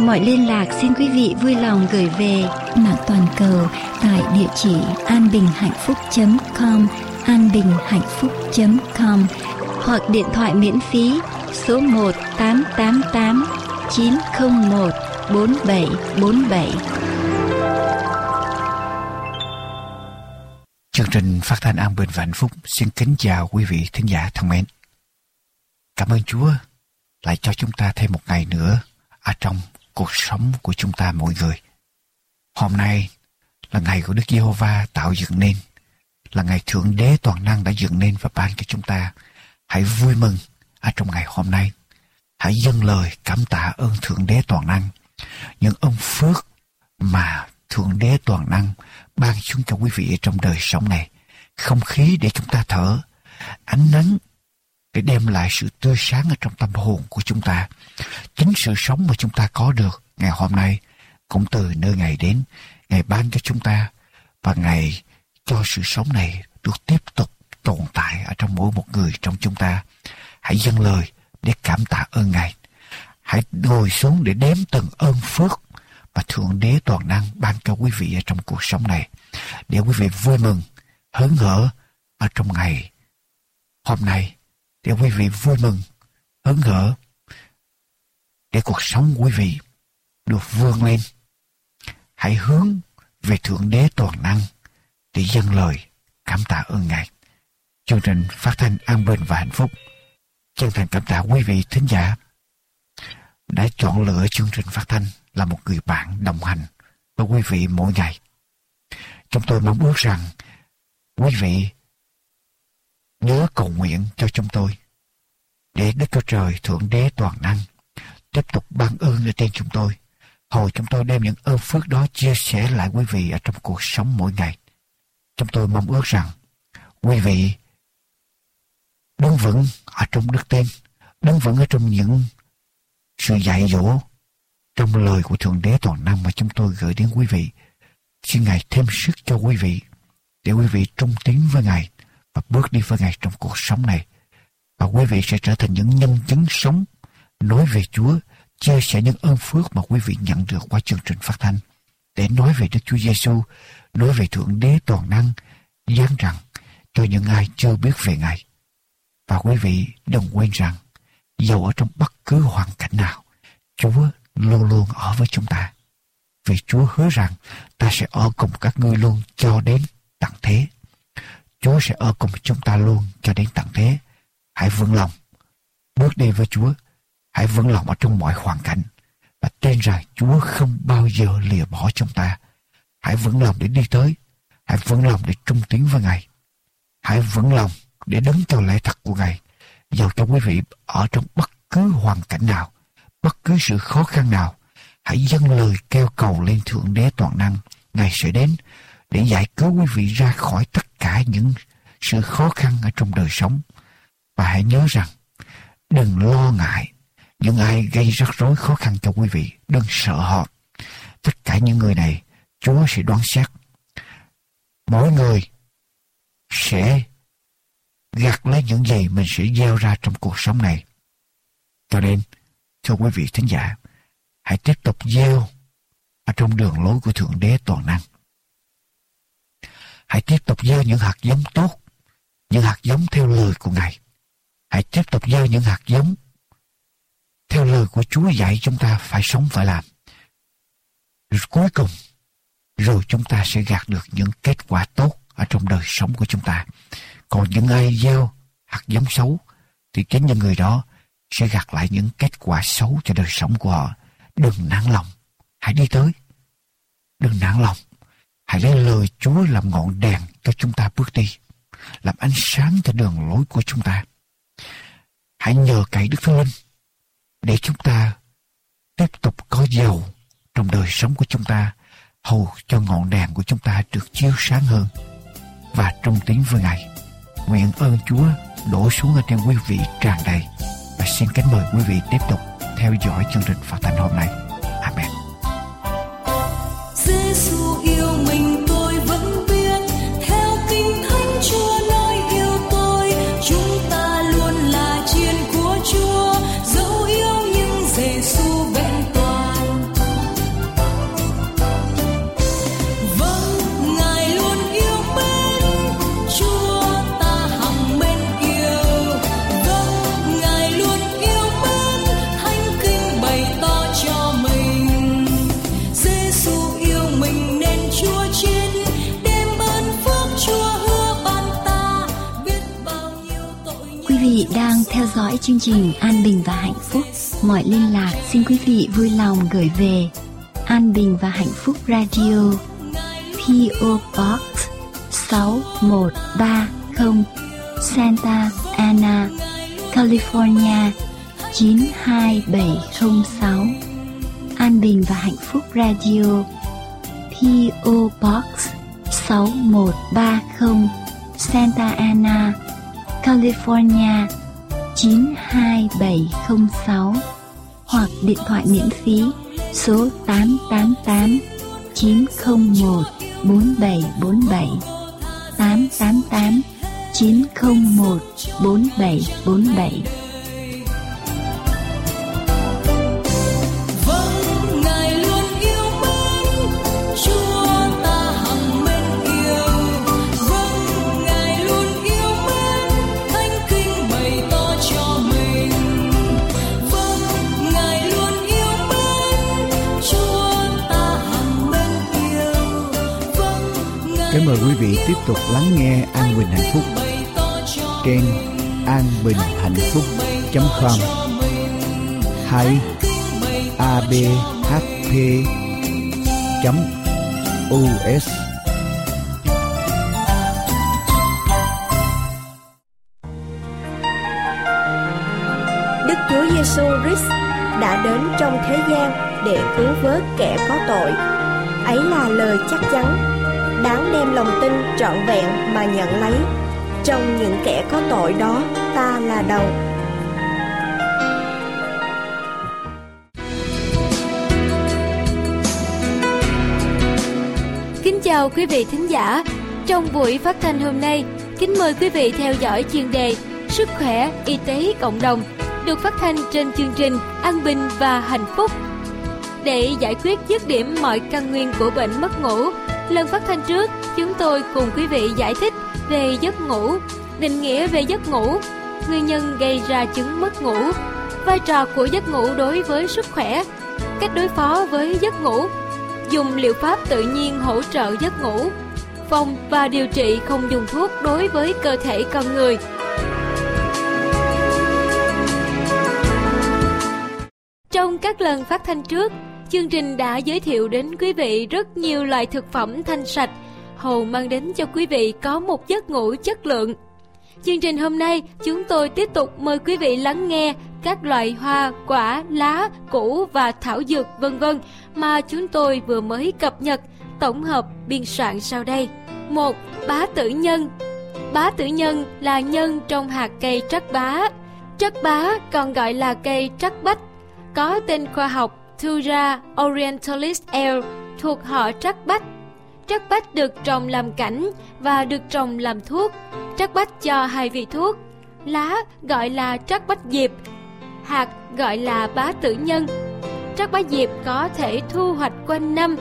Mọi liên lạc xin quý vị vui lòng gửi về mạng toàn cầu tại địa chỉ anbinhhạnhphúc.com anbinhhạnhphúc.com hoặc điện thoại miễn phí số 1 888 901 4747. Chương trình phát thanh an bình và hạnh phúc xin kính chào quý vị thính giả thân mến. Cảm ơn Chúa lại cho chúng ta thêm một ngày nữa ở trong cuộc sống của chúng ta mỗi người. Hôm nay là ngày của Đức Giê-hô-va tạo dựng nên, là ngày Thượng Đế toàn năng đã dựng nên và ban cho chúng ta. Hãy vui mừng ở trong ngày hôm nay. Hãy dâng lời cảm tạ ơn Thượng Đế toàn năng, những ơn phước mà Thượng Đế toàn năng ban xuống cho quý vị trong đời sống này. Không khí để chúng ta thở, ánh nắng để đem lại sự tươi sáng ở trong tâm hồn của chúng ta. Chính sự sống mà chúng ta có được ngày hôm nay cũng từ nơi Ngài đến, Ngài ban cho chúng ta và Ngài cho sự sống này được tiếp tục tồn tại ở trong mỗi một người trong chúng ta. Hãy dâng lời để cảm tạ ơn Ngài. Hãy ngồi xuống để đếm từng ơn phước mà Thượng Đế toàn năng ban cho quý vị ở trong cuộc sống này. Để quý vị vui mừng, hớn hở ở trong ngày hôm nay để quý vị vui mừng, hớn hở, để cuộc sống quý vị được vươn lên. Hãy hướng về Thượng Đế toàn năng để dâng lời cảm tạ ơn Ngài. Chương trình phát thanh an bình và hạnh phúc. Chân thành cảm tạ quý vị thính giả đã chọn lựa chương trình phát thanh là một người bạn đồng hành với quý vị mỗi ngày. Chúng tôi mong ước rằng quý vị nhớ cầu nguyện cho chúng tôi để Đức Chúa Trời Thượng Đế Toàn Năng tiếp tục ban ơn lên trên chúng tôi. Hồi chúng tôi đem những ơn phước đó chia sẻ lại quý vị ở trong cuộc sống mỗi ngày. Chúng tôi mong ước rằng quý vị đứng vững ở trong đức tin, đứng vững ở trong những sự dạy dỗ trong lời của Thượng Đế Toàn Năng mà chúng tôi gửi đến quý vị. Xin Ngài thêm sức cho quý vị để quý vị trung tín với Ngài và bước đi với Ngài trong cuộc sống này. Và quý vị sẽ trở thành những nhân chứng sống, nói về Chúa, chia sẻ những ơn phước mà quý vị nhận được qua chương trình phát thanh, để nói về Đức Chúa Giêsu, nói về Thượng Đế toàn năng, giáng rằng cho những ai chưa biết về Ngài. Và quý vị đừng quên rằng, dầu ở trong bất cứ hoàn cảnh nào, Chúa luôn luôn ở với chúng ta. Vì Chúa hứa rằng ta sẽ ở cùng các ngươi luôn cho đến tận thế. Chúa sẽ ở cùng chúng ta luôn cho đến tận thế. Hãy vững lòng, bước đi với Chúa. Hãy vững lòng ở trong mọi hoàn cảnh và tin rằng Chúa không bao giờ lìa bỏ chúng ta. Hãy vững lòng để đi tới. Hãy vững lòng để trung tín với Ngài. Hãy vững lòng để đứng cho lẽ thật của Ngài. Dầu cho quý vị ở trong bất cứ hoàn cảnh nào, bất cứ sự khó khăn nào, hãy dâng lời kêu cầu lên Thượng Đế Toàn Năng. Ngài sẽ đến để giải cứu quý vị ra khỏi tất cả những sự khó khăn ở trong đời sống. Và hãy nhớ rằng, đừng lo ngại những ai gây rắc rối khó khăn cho quý vị. Đừng sợ họ. Tất cả những người này, Chúa sẽ đoán xét. Mỗi người sẽ gặt lấy những gì mình sẽ gieo ra trong cuộc sống này. Cho nên, thưa quý vị thính giả, hãy tiếp tục gieo ở trong đường lối của Thượng Đế Toàn Năng. Hãy tiếp tục gieo những hạt giống tốt, những hạt giống theo lời của Ngài. Hãy tiếp tục gieo những hạt giống theo lời của Chúa dạy chúng ta phải sống phải làm. Rồi cuối cùng, rồi chúng ta sẽ gạt được những kết quả tốt ở trong đời sống của chúng ta. Còn những ai gieo hạt giống xấu, thì chính những người đó sẽ gặt lại những kết quả xấu cho đời sống của họ. Đừng nản lòng, hãy đi tới. Đừng nản lòng, hãy lấy lời Chúa làm ngọn đèn cho chúng ta bước đi, làm ánh sáng cho đường lối của chúng ta. Hãy nhờ cậy Đức Thánh Linh để chúng ta tiếp tục có dầu trong đời sống của chúng ta hầu cho ngọn đèn của chúng ta được chiếu sáng hơn và trong tiếng với Ngài. Nguyện ơn Chúa đổ xuống ở trên quý vị tràn đầy và xin kính mời quý vị tiếp tục theo dõi chương trình phát thanh hôm nay. Amen. Chương trình An Bình và Hạnh Phúc. Mọi liên lạc xin quý vị vui lòng gửi về An Bình và Hạnh Phúc Radio PO Box 6130 Santa Ana, California 92706 An Bình và Hạnh Phúc Radio PO Box 6130 Santa Ana, California 92706 hoặc điện thoại miễn phí số 888 901 4747 888 901 4747 vị tiếp tục lắng nghe An Bình Hạnh Phúc. Trên an bình hạnh phúc com. Hay abhp.us Đức Chúa Giêsu Christ đã đến trong thế gian để cứu vớt kẻ có tội. Ấy là lời chắc chắn, đáng đem lòng tin trọn vẹn mà nhận lấy. Trong những kẻ có tội đó, ta là đầu. Kính chào quý vị thính giả. Trong buổi phát thanh hôm nay, kính mời quý vị theo dõi chuyên đề Sức khỏe, y tế cộng đồng được phát thanh trên chương trình An Bình và Hạnh Phúc. Để giải quyết dứt điểm mọi căn nguyên của bệnh mất ngủ, lần phát thanh trước chúng tôi cùng quý vị giải thích về giấc ngủ, định nghĩa về giấc ngủ, nguyên nhân gây ra chứng mất ngủ, vai trò của giấc ngủ đối với sức khỏe, cách đối phó với giấc ngủ, dùng liệu pháp tự nhiên hỗ trợ giấc ngủ, phòng và điều trị không dùng thuốc đối với cơ thể con người. Trong các lần phát thanh trước, chương trình đã giới thiệu đến quý vị rất nhiều loại thực phẩm thanh sạch, hầu mang đến cho quý vị có một giấc ngủ chất lượng. Chương trình hôm nay, chúng tôi tiếp tục mời quý vị lắng nghe các loại hoa, quả, lá, củ và thảo dược vân vân mà chúng tôi vừa mới cập nhật, tổng hợp biên soạn sau đây. một Bá tử nhân Bá tử nhân là nhân trong hạt cây trắc bá. Trắc bá còn gọi là cây trắc bách, có tên khoa học Thura orientalis L thuộc họ trắc bách. Trắc bách được trồng làm cảnh và được trồng làm thuốc. Trắc bách cho hai vị thuốc. Lá gọi là trắc bách diệp, hạt gọi là bá tử nhân. Trắc bá diệp có thể thu hoạch quanh năm,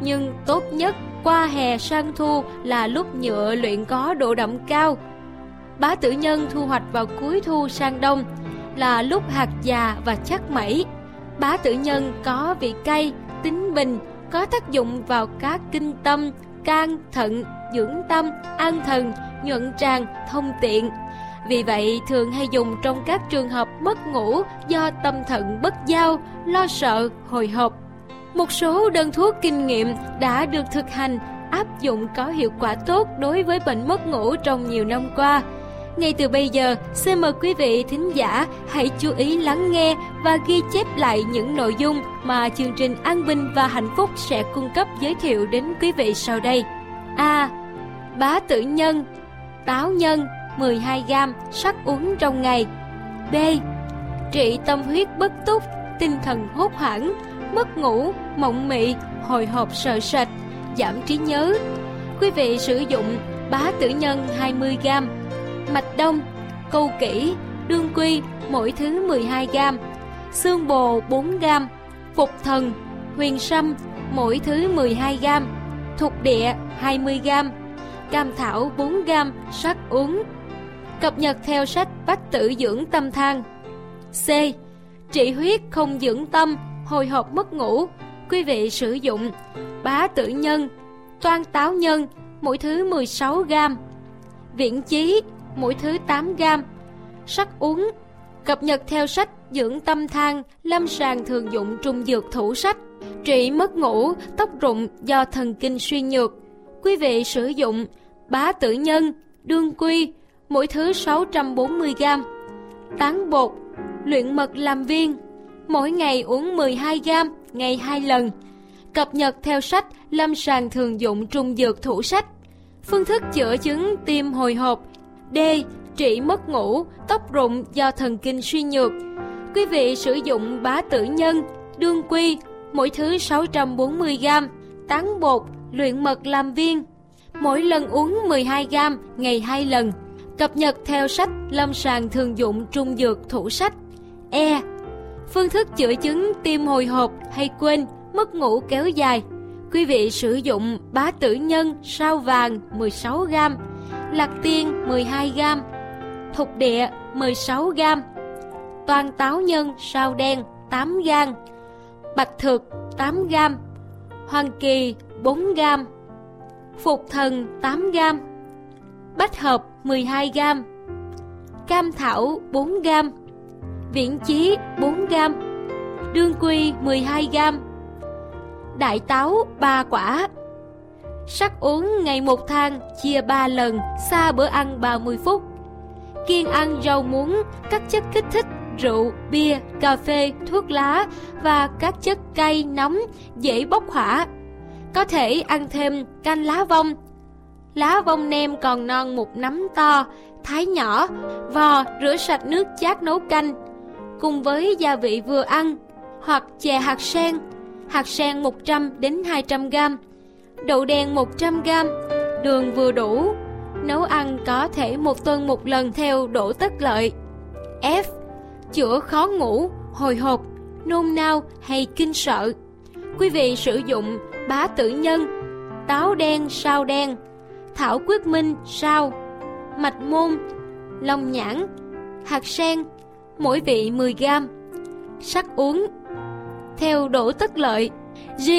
nhưng tốt nhất qua hè sang thu là lúc nhựa luyện có độ đậm cao. Bá tử nhân thu hoạch vào cuối thu sang đông là lúc hạt già và chắc mẩy. Bá tử nhân có vị cay, tính bình, có tác dụng vào các kinh tâm, can, thận, dưỡng tâm, an thần, nhuận tràng, thông tiện. Vì vậy thường hay dùng trong các trường hợp mất ngủ do tâm thận bất giao, lo sợ, hồi hộp. Một số đơn thuốc kinh nghiệm đã được thực hành áp dụng có hiệu quả tốt đối với bệnh mất ngủ trong nhiều năm qua. Ngay từ bây giờ, xin mời quý vị thính giả hãy chú ý lắng nghe và ghi chép lại những nội dung mà chương trình An Bình và Hạnh Phúc sẽ cung cấp giới thiệu đến quý vị sau đây. A. Bá tử nhân Táo nhân 12g sắc uống trong ngày B. Trị tâm huyết bất túc, tinh thần hốt hoảng, mất ngủ, mộng mị, hồi hộp sợ sệt, giảm trí nhớ. Quý vị sử dụng bá tử nhân 20g mạch đông, câu kỹ, đương quy mỗi thứ 12g, xương bồ 4g, phục thần, huyền sâm mỗi thứ 12g, thục địa 20g, cam thảo 4g sắc uống. Cập nhật theo sách Bách tử dưỡng tâm thang. C. Trị huyết không dưỡng tâm, hồi hộp mất ngủ. Quý vị sử dụng bá tử nhân, toan táo nhân mỗi thứ 16g, viễn chí mỗi thứ 8 gram. Sắc uống. Cập nhật theo sách Dưỡng tâm thang Lâm sàng thường dụng trung dược thủ sách. Trị mất ngủ, tóc rụng do thần kinh suy nhược. Quý vị sử dụng bá tử nhân, đương quy Mỗi thứ 640 gram Tán bột, luyện mật làm viên Mỗi ngày uống 12 gram, ngày 2 lần. Cập nhật theo sách Lâm sàng thường dụng trung dược thủ sách. Phương thức chữa chứng tim hồi hộp D. Trị mất ngủ, tóc rụng do thần kinh suy nhược. Quý vị sử dụng bá tử nhân, đương quy, mỗi thứ 640g, tán bột, luyện mật làm viên. Mỗi lần uống 12g, ngày 2 lần. Cập nhật theo sách lâm sàng thường dụng trung dược thủ sách. E. Phương thức chữa chứng tim hồi hộp hay quên, mất ngủ kéo dài. Quý vị sử dụng bá tử nhân sao vàng 16g, lạc tiên 12g, thục địa 16g, toàn táo nhân sao đen 8g, bạch thực 8g, hoàng kỳ 4g, phục thần 8g, bách hợp 12g, cam thảo 4g, viễn chí 4g, đương quy 12g, đại táo 3 quả Sắc uống ngày một thang, chia 3 lần, xa bữa ăn 30 phút. Kiêng ăn rau muống, các chất kích thích, rượu, bia, cà phê, thuốc lá và các chất cay, nóng, dễ bốc hỏa. Có thể ăn thêm canh lá vong. Lá vong nem còn non một nắm to, thái nhỏ, vò, rửa sạch nước chát nấu canh, cùng với gia vị vừa ăn, hoặc chè hạt sen, hạt sen 100 đến 200 gram, đậu đen 100g, đường vừa đủ. Nấu ăn có thể một tuần một lần theo độ tất lợi. F. Chữa khó ngủ, hồi hộp, nôn nao hay kinh sợ. Quý vị sử dụng bá tử nhân, táo đen sao đen, thảo quyết minh sao, mạch môn, long nhãn, hạt sen, mỗi vị 10g. Sắc uống theo độ tất lợi. G.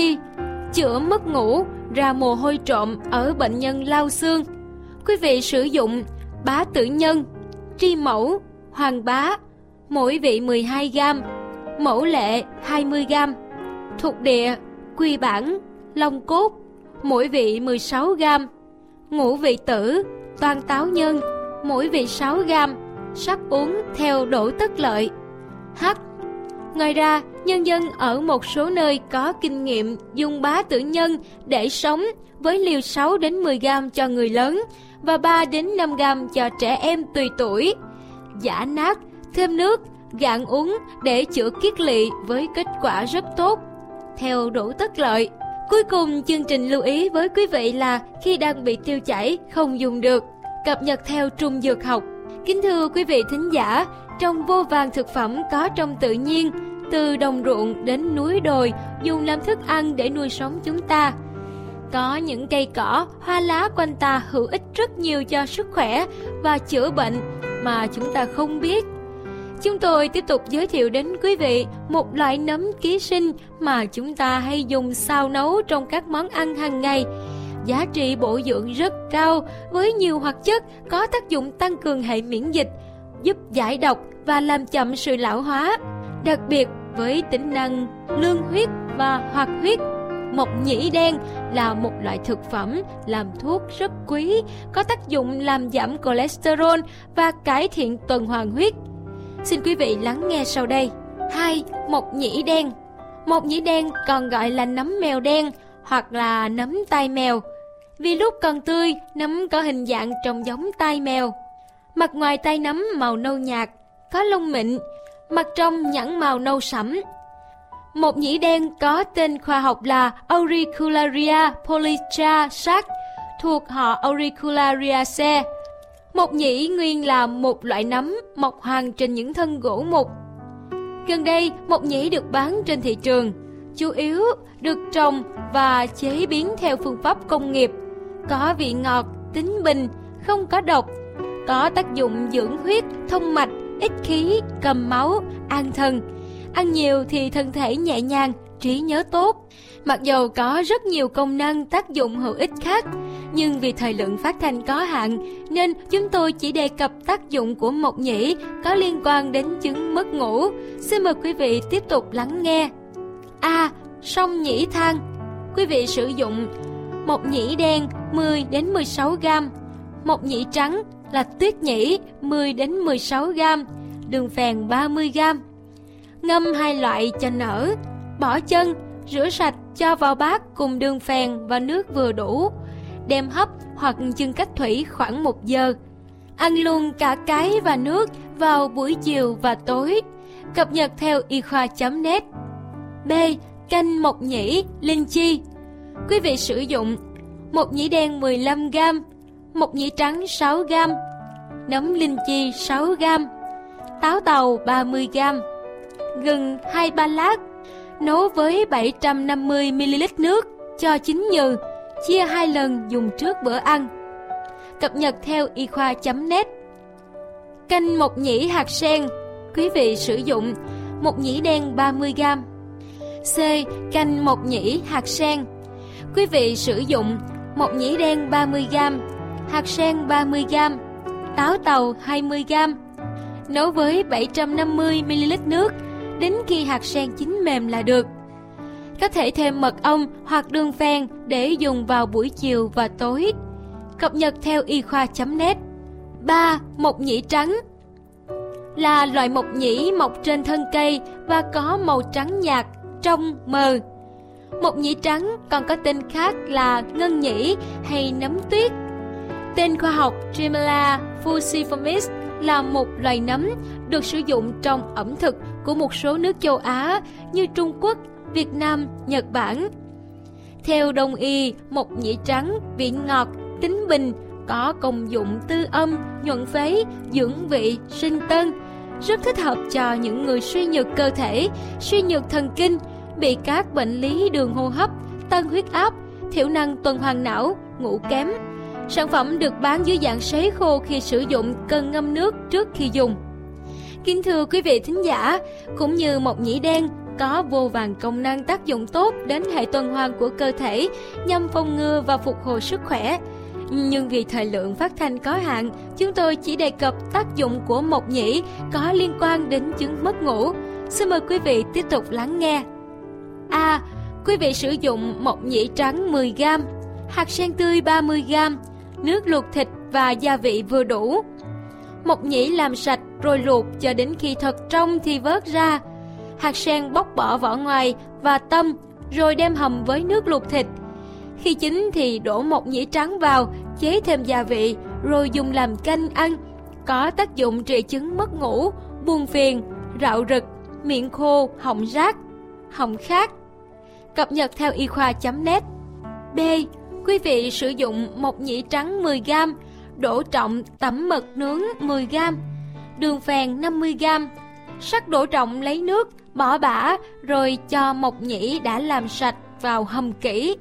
Chữa mất ngủ, ra mồ hôi trộm ở bệnh nhân lao xương. Quý vị sử dụng bá tử nhân, tri mẫu, hoàng bá, mỗi vị 12g, mẫu lệ 20g, thuộc địa, quy bản, long cốt, mỗi vị 16g, ngũ vị tử, toàn táo nhân, mỗi vị 6g, sắc uống theo đổ tất lợi. H. Ngoài ra, nhân dân ở một số nơi có kinh nghiệm dùng bá tử nhân để sống với liều 6 đến 10 gam cho người lớn và 3 đến 5 gam cho trẻ em tùy tuổi. Giả nát, thêm nước, gạn uống để chữa kiết lỵ với kết quả rất tốt. Theo đủ tất lợi, cuối cùng chương trình lưu ý với quý vị là khi đang bị tiêu chảy không dùng được, cập nhật theo trung dược học. Kính thưa quý vị thính giả, trong vô vàng thực phẩm có trong tự nhiên, từ đồng ruộng đến núi đồi dùng làm thức ăn để nuôi sống chúng ta. Có những cây cỏ, hoa lá quanh ta hữu ích rất nhiều cho sức khỏe và chữa bệnh mà chúng ta không biết. Chúng tôi tiếp tục giới thiệu đến quý vị một loại nấm ký sinh mà chúng ta hay dùng xào nấu trong các món ăn hàng ngày. Giá trị bổ dưỡng rất cao với nhiều hoạt chất có tác dụng tăng cường hệ miễn dịch, giúp giải độc và làm chậm sự lão hóa. Đặc biệt với tính năng lương huyết và hoạt huyết. mộc nhĩ đen là một loại thực phẩm làm thuốc rất quý, có tác dụng làm giảm cholesterol và cải thiện tuần hoàn huyết. Xin quý vị lắng nghe sau đây. 2. Mộc nhĩ đen Mộc nhĩ đen còn gọi là nấm mèo đen hoặc là nấm tai mèo. Vì lúc còn tươi, nấm có hình dạng trông giống tai mèo. Mặt ngoài tay nấm màu nâu nhạt, có lông mịn, mặt trong nhẵn màu nâu sẫm. Một nhĩ đen có tên khoa học là Auricularia polycha sac thuộc họ Auriculariaceae. Một nhĩ nguyên là một loại nấm mọc hoàng trên những thân gỗ mục. Gần đây, một nhĩ được bán trên thị trường, chủ yếu được trồng và chế biến theo phương pháp công nghiệp, có vị ngọt, tính bình, không có độc, có tác dụng dưỡng huyết, thông mạch, ích khí, cầm máu, an thần. Ăn nhiều thì thân thể nhẹ nhàng, trí nhớ tốt. Mặc dù có rất nhiều công năng tác dụng hữu ích khác, nhưng vì thời lượng phát thanh có hạn nên chúng tôi chỉ đề cập tác dụng của mộc nhĩ có liên quan đến chứng mất ngủ. Xin mời quý vị tiếp tục lắng nghe. A. À, sông nhĩ thang. Quý vị sử dụng mộc nhĩ đen 10 đến 16 gram, mộc nhĩ trắng là tuyết nhĩ 10 đến 16 gram, đường phèn 30 gram. Ngâm hai loại cho nở, bỏ chân, rửa sạch cho vào bát cùng đường phèn và nước vừa đủ. Đem hấp hoặc chưng cách thủy khoảng 1 giờ. Ăn luôn cả cái và nước vào buổi chiều và tối. Cập nhật theo y khoa.net B. Canh mộc nhĩ, linh chi Quý vị sử dụng mộc nhĩ đen 15g, mộc nhĩ trắng 6g, nấm linh chi 6g, táo tàu 30g, gừng 2-3 lát, nấu với 750ml nước cho chín nhừ, chia hai lần dùng trước bữa ăn. Cập nhật theo y khoa.net Canh mộc nhĩ hạt sen, quý vị sử dụng mộc nhĩ đen 30g. C. Canh mộc nhĩ hạt sen. Quý vị sử dụng mộc nhĩ đen 30g, hạt sen 30g, táo tàu 20g. Nấu với 750ml nước đến khi hạt sen chín mềm là được. Có thể thêm mật ong hoặc đường phèn để dùng vào buổi chiều và tối. Cập nhật theo y khoa.net 3. Mộc nhĩ trắng Là loại mộc nhĩ mọc trên thân cây và có màu trắng nhạt, trong, mờ. Mộc nhĩ trắng còn có tên khác là ngân nhĩ hay nấm tuyết. Tên khoa học Tremella fusiformis là một loài nấm được sử dụng trong ẩm thực của một số nước châu Á như Trung Quốc, Việt Nam, Nhật Bản. Theo đông y, mộc nhĩ trắng vị ngọt, tính bình, có công dụng tư âm, nhuận phế, dưỡng vị, sinh tân, rất thích hợp cho những người suy nhược cơ thể, suy nhược thần kinh, bị các bệnh lý đường hô hấp, tăng huyết áp, thiểu năng tuần hoàn não, ngủ kém. Sản phẩm được bán dưới dạng sấy khô khi sử dụng cần ngâm nước trước khi dùng. Kính thưa quý vị thính giả, cũng như mộc nhĩ đen có vô vàng công năng tác dụng tốt đến hệ tuần hoàn của cơ thể nhằm phòng ngừa và phục hồi sức khỏe. Nhưng vì thời lượng phát thanh có hạn, chúng tôi chỉ đề cập tác dụng của mộc nhĩ có liên quan đến chứng mất ngủ. Xin mời quý vị tiếp tục lắng nghe. A. À, quý vị sử dụng mộc nhĩ trắng 10g, hạt sen tươi 30g, nước luộc thịt và gia vị vừa đủ. Mộc nhĩ làm sạch rồi luộc cho đến khi thật trong thì vớt ra. Hạt sen bóc bỏ vỏ ngoài và tâm rồi đem hầm với nước luộc thịt. Khi chín thì đổ mộc nhĩ trắng vào, chế thêm gia vị rồi dùng làm canh ăn. Có tác dụng trị chứng mất ngủ, buồn phiền, rạo rực, miệng khô, họng rác, họng khát. Cập nhật theo y khoa.net B. Quý vị sử dụng mộc nhĩ trắng 10g, đổ trọng tẩm mật nướng 10g, đường phèn 50g. Sắc đổ trọng lấy nước, bỏ bã rồi cho mộc nhĩ đã làm sạch vào hầm kỹ.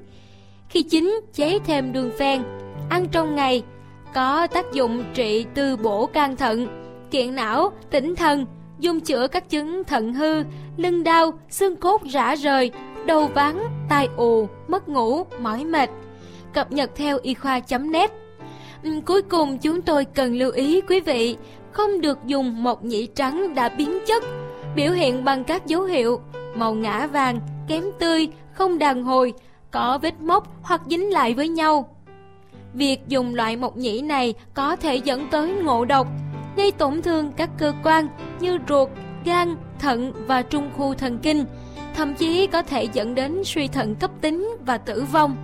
Khi chín chế thêm đường phèn, ăn trong ngày có tác dụng trị từ bổ can thận, kiện não, tỉnh thần, dùng chữa các chứng thận hư, lưng đau, xương cốt rã rời, đầu ván, tai ù, mất ngủ, mỏi mệt. Cập nhật theo y khoa.net ừ, Cuối cùng chúng tôi cần lưu ý quý vị không được dùng mộc nhĩ trắng đã biến chất, biểu hiện bằng các dấu hiệu màu ngã vàng, kém tươi, không đàn hồi, có vết mốc hoặc dính lại với nhau. Việc dùng loại mộc nhĩ này có thể dẫn tới ngộ độc, gây tổn thương các cơ quan như ruột, gan, thận và trung khu thần kinh, thậm chí có thể dẫn đến suy thận cấp tính và tử vong.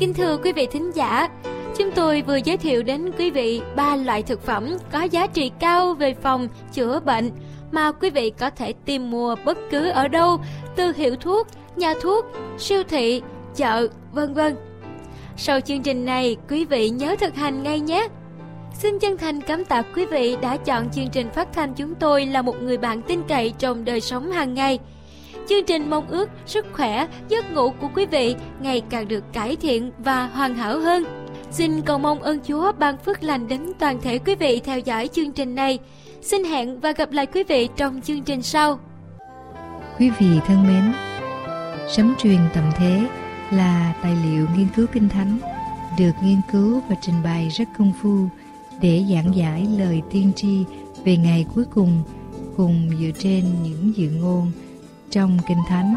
Kính thưa quý vị thính giả, chúng tôi vừa giới thiệu đến quý vị ba loại thực phẩm có giá trị cao về phòng chữa bệnh mà quý vị có thể tìm mua bất cứ ở đâu, từ hiệu thuốc, nhà thuốc, siêu thị, chợ, vân vân. Sau chương trình này, quý vị nhớ thực hành ngay nhé. Xin chân thành cảm tạ quý vị đã chọn chương trình phát thanh chúng tôi là một người bạn tin cậy trong đời sống hàng ngày. Chương trình mong ước sức khỏe, giấc ngủ của quý vị ngày càng được cải thiện và hoàn hảo hơn. Xin cầu mong ơn Chúa ban phước lành đến toàn thể quý vị theo dõi chương trình này. Xin hẹn và gặp lại quý vị trong chương trình sau. Quý vị thân mến, Sấm truyền tầm thế là tài liệu nghiên cứu kinh thánh được nghiên cứu và trình bày rất công phu để giảng giải lời tiên tri về ngày cuối cùng cùng dựa trên những dự ngôn trong kinh thánh,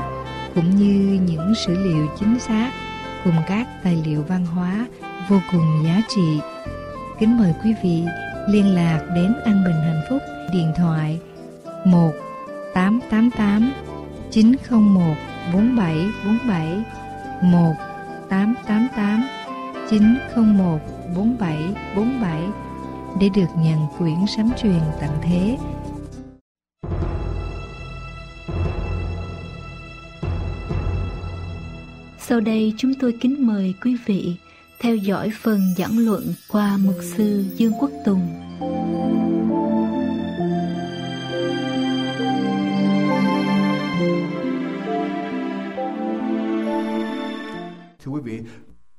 cũng như những sử liệu chính xác cùng các tài liệu văn hóa vô cùng giá trị. Kính mời quý vị liên lạc đến An Bình Hạnh Phúc, điện thoại 1 888 901 4747 1 888 901 4747 để được nhận quyển sấm truyền tặng thế. Sau đây chúng tôi kính mời quý vị theo dõi phần giảng luận qua mục sư Dương Quốc Tùng. Thưa quý vị,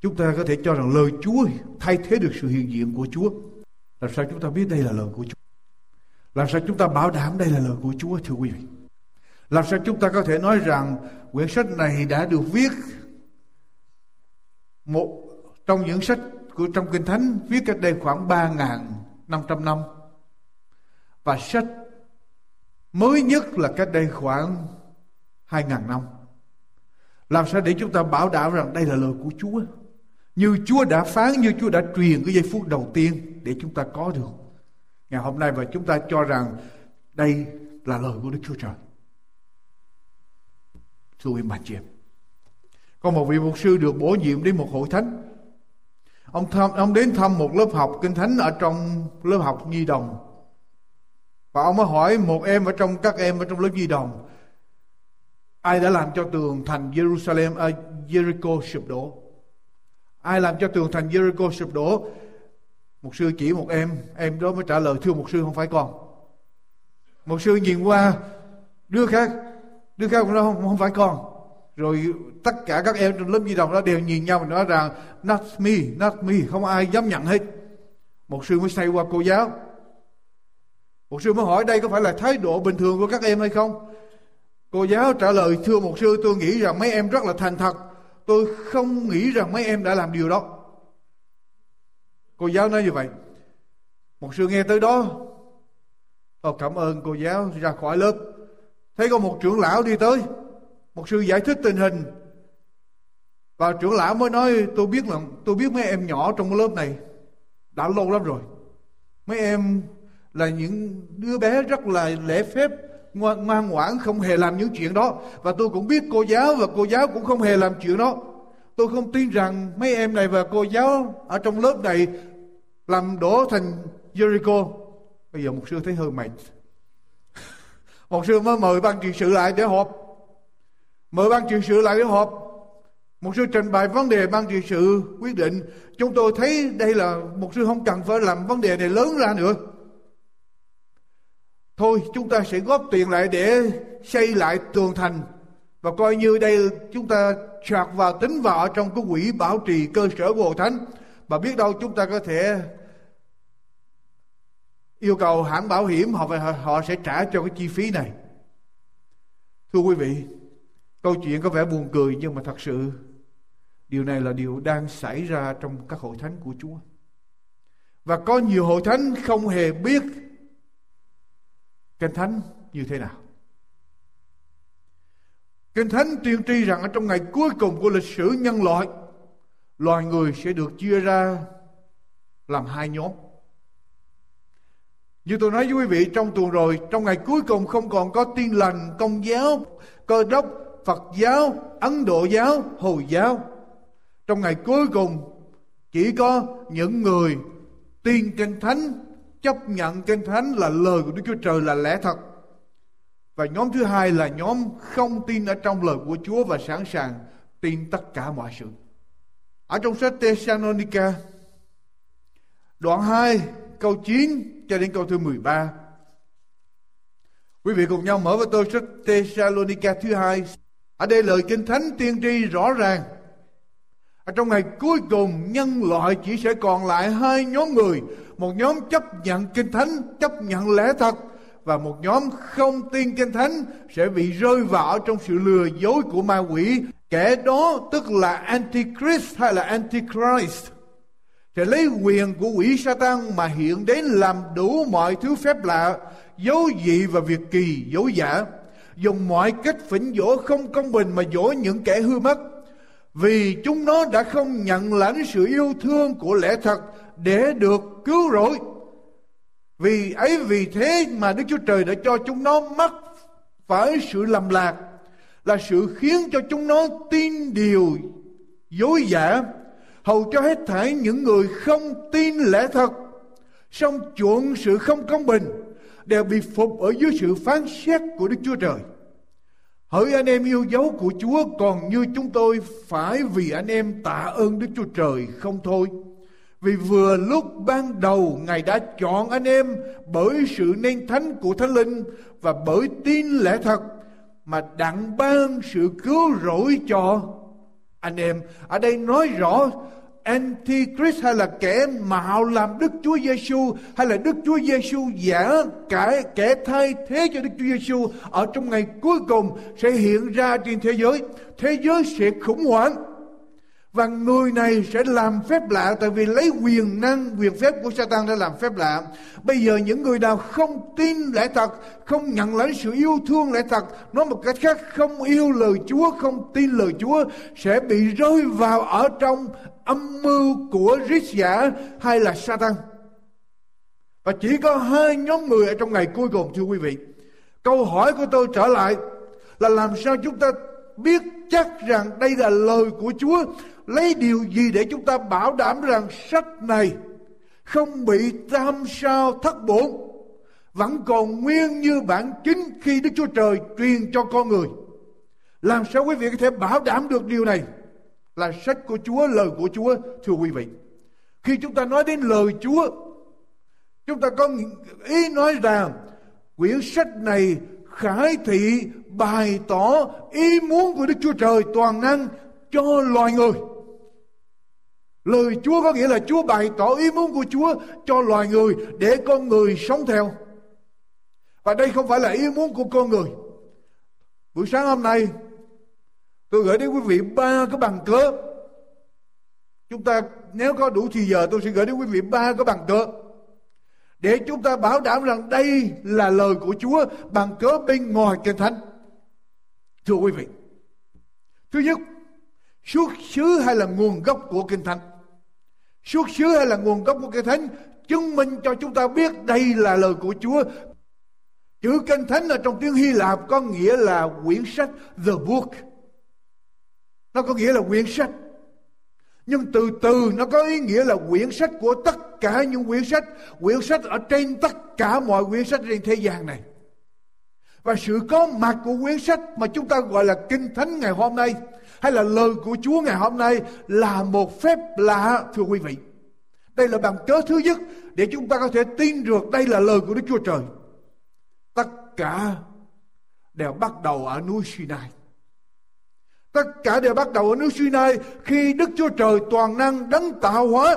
chúng ta có thể cho rằng lời Chúa thay thế được sự hiện diện của Chúa. Làm sao chúng ta biết đây là lời của Chúa? Làm sao chúng ta bảo đảm đây là lời của Chúa thưa quý vị? Làm sao chúng ta có thể nói rằng quyển sách này đã được viết một trong những sách của trong Kinh Thánh viết cách đây khoảng 3.500 năm. Và sách mới nhất là cách đây khoảng 2.000 năm. Làm sao để chúng ta bảo đảm rằng đây là lời của Chúa? Như Chúa đã phán, như Chúa đã truyền cái giây phút đầu tiên để chúng ta có được. Ngày hôm nay và chúng ta cho rằng đây là lời của Đức Chúa Trời. Thưa quý bà chị em. Có một vị mục sư được bổ nhiệm đến một hội thánh. Ông thăm, ông đến thăm một lớp học kinh thánh ở trong lớp học nhi đồng. Và ông mới hỏi một em ở trong các em ở trong lớp nhi đồng Ai đã làm cho tường thành Jerusalem, à, Jericho sụp đổ? Ai làm cho tường thành Jericho sụp đổ? mục sư chỉ một em, em đó mới trả lời thưa mục sư không phải con. mục sư nhìn qua đứa khác, đứa khác cũng nói không, không phải con. Rồi tất cả các em trong lớp di đồng đó đều nhìn nhau và nói rằng not me, not me, không ai dám nhận hết. Một sư mới say qua cô giáo. Một sư mới hỏi đây có phải là thái độ bình thường của các em hay không? Cô giáo trả lời thưa một sư tôi nghĩ rằng mấy em rất là thành thật. Tôi không nghĩ rằng mấy em đã làm điều đó. Cô giáo nói như vậy. Một sư nghe tới đó. Ô, cảm ơn cô giáo ra khỏi lớp. Thấy có một trưởng lão đi tới. Một sư giải thích tình hình. Và trưởng lão mới nói tôi biết là tôi biết mấy em nhỏ trong lớp này đã lâu lắm rồi. Mấy em là những đứa bé rất là lễ phép ngoan, ngoan ngoãn không hề làm những chuyện đó. Và tôi cũng biết cô giáo và cô giáo cũng không hề làm chuyện đó. Tôi không tin rằng mấy em này và cô giáo ở trong lớp này làm đổ thành Jericho. Bây giờ một sư thấy hơi mệt. Một sư mới mời ban trị sự lại để họp mời ban trị sự lại để họp. Một sư trình bày vấn đề ban trị sự quyết định. Chúng tôi thấy đây là một sư không cần phải làm vấn đề này lớn ra nữa. Thôi, chúng ta sẽ góp tiền lại để xây lại tường thành. Và coi như đây, chúng ta chặt vào tính vào trong cái quỹ bảo trì cơ sở của Hồ thánh. Và biết đâu chúng ta có thể yêu cầu hãng bảo hiểm họ họ sẽ trả cho cái chi phí này. Thưa quý vị câu chuyện có vẻ buồn cười nhưng mà thật sự điều này là điều đang xảy ra trong các hội thánh của Chúa và có nhiều hội thánh không hề biết Kinh Thánh như thế nào? Kinh Thánh tuyên tri rằng ở trong ngày cuối cùng của lịch sử nhân loại, loài người sẽ được chia ra làm hai nhóm. Như tôi nói với quý vị trong tuần rồi, trong ngày cuối cùng không còn có tin lành, công giáo, cơ đốc, Phật giáo, Ấn Độ giáo, Hồi giáo. Trong ngày cuối cùng chỉ có những người tin kinh thánh chấp nhận kinh thánh là lời của Đức Chúa Trời là lẽ thật. Và nhóm thứ hai là nhóm không tin ở trong lời của Chúa và sẵn sàng tin tất cả mọi sự. Ở trong sách Thessalonica đoạn 2 câu 9 cho đến câu thứ 13. Quý vị cùng nhau mở với tôi sách Thessalonica thứ hai. Ở đây lời kinh thánh tiên tri rõ ràng. Ở trong ngày cuối cùng, nhân loại chỉ sẽ còn lại hai nhóm người. Một nhóm chấp nhận kinh thánh, chấp nhận lẽ thật, và một nhóm không tin kinh thánh sẽ bị rơi vào trong sự lừa dối của ma quỷ. Kẻ đó tức là antichrist hay là antichrist? Sẽ lấy quyền của quỷ Satan mà hiện đến làm đủ mọi thứ phép lạ, dấu dị và việc kỳ dối giả dùng mọi cách phỉnh dỗ không công bình mà dỗ những kẻ hư mất vì chúng nó đã không nhận lãnh sự yêu thương của lẽ thật để được cứu rỗi. Vì ấy vì thế mà Đức Chúa Trời đã cho chúng nó mắc phải sự lầm lạc, là sự khiến cho chúng nó tin điều dối giả hầu cho hết thảy những người không tin lẽ thật, song chuộng sự không công bình đều bị phục ở dưới sự phán xét của Đức Chúa Trời. Hỡi anh em yêu dấu của Chúa, còn như chúng tôi, phải vì anh em tạ ơn Đức Chúa Trời không thôi. Vì vừa lúc ban đầu Ngài đã chọn anh em bởi sự nên thánh của Thánh Linh và bởi tin lẽ thật mà đặng ban sự cứu rỗi cho anh em. Ở đây nói rõ Antichrist hay là kẻ mạo làm Đức Chúa Giêsu hay là Đức Chúa Giêsu giả cả kẻ thay thế cho Đức Chúa Giêsu ở trong ngày cuối cùng sẽ hiện ra trên thế giới. Thế giới sẽ khủng hoảng và người này sẽ làm phép lạ tại vì lấy quyền năng, quyền phép của Satan để làm phép lạ. Bây giờ những người nào không tin lẽ thật, không nhận lấy sự yêu thương lẽ thật, nói một cách khác không yêu lời Chúa, không tin lời Chúa sẽ bị rơi vào ở trong âm mưu của rít giả hay là Satan. Và chỉ có hai nhóm người ở trong ngày cuối cùng, thưa quý vị. Câu hỏi của tôi trở lại là làm sao chúng ta biết chắc rằng đây là lời của Chúa, lấy điều gì để chúng ta bảo đảm rằng sách này không bị tam sao thất bổn, vẫn còn nguyên như bản chính khi Đức Chúa Trời truyền cho con người. Làm sao quý vị có thể bảo đảm được điều này? Là sách của Chúa, lời của Chúa, thưa quý vị. Khi chúng ta nói đến lời Chúa, chúng ta có ý nói rằng quyển sách này khải thị bày tỏ ý muốn của Đức Chúa Trời toàn năng cho loài người. Lời Chúa có nghĩa là Chúa bày tỏ ý muốn của Chúa cho loài người để con người sống theo. Và đây không phải là ý muốn của con người. Buổi sáng hôm nay tôi gửi đến quý vị ba cái bằng cớ. Chúng ta nếu có đủ thì giờ tôi sẽ gửi đến quý vị ba cái bằng cớ. Để chúng ta bảo đảm rằng đây là lời của Chúa bằng cớ bên ngoài kinh thánh. Thưa quý vị. Thứ nhất, xuất xứ hay là nguồn gốc của kinh thánh xuất xứ hay là nguồn gốc của kinh thánh chứng minh cho chúng ta biết đây là lời của Chúa. Chữ kinh thánh ở trong tiếng Hy Lạp có nghĩa là quyển sách The Book. Nó có nghĩa là quyển sách. Nhưng từ từ nó có ý nghĩa là quyển sách của tất cả những quyển sách. Quyển sách ở trên tất cả mọi quyển sách trên thế gian này. Và sự có mặt của quyển sách mà chúng ta gọi là kinh thánh ngày hôm nay, hay là lời của Chúa ngày hôm nay, là một phép lạ, thưa quý vị. Đây là bằng cớ thứ nhất để chúng ta có thể tin được đây là lời của Đức Chúa Trời. Tất cả đều bắt đầu ở núi Sinai. Tất cả đều bắt đầu ở núi Sinai khi Đức Chúa Trời toàn năng đấng tạo hóa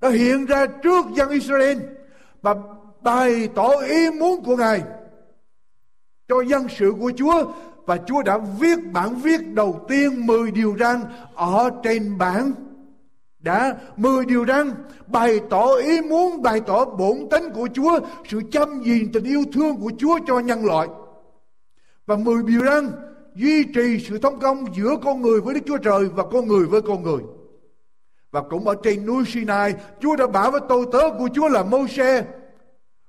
đã hiện ra trước dân Israel và bày tỏ ý muốn của Ngài cho dân sự của Chúa và Chúa đã viết bản viết đầu tiên 10 điều răn ở trên bản đã 10 điều răn bày tỏ ý muốn, bày tỏ bổn tính của Chúa, sự chăm gìn tình yêu thương của Chúa cho nhân loại. Và 10 điều răn duy trì sự thông công giữa con người với Đức Chúa Trời và con người với con người. Và cũng ở trên núi Sinai, Chúa đã bảo với tôi tớ của Chúa là Môi-se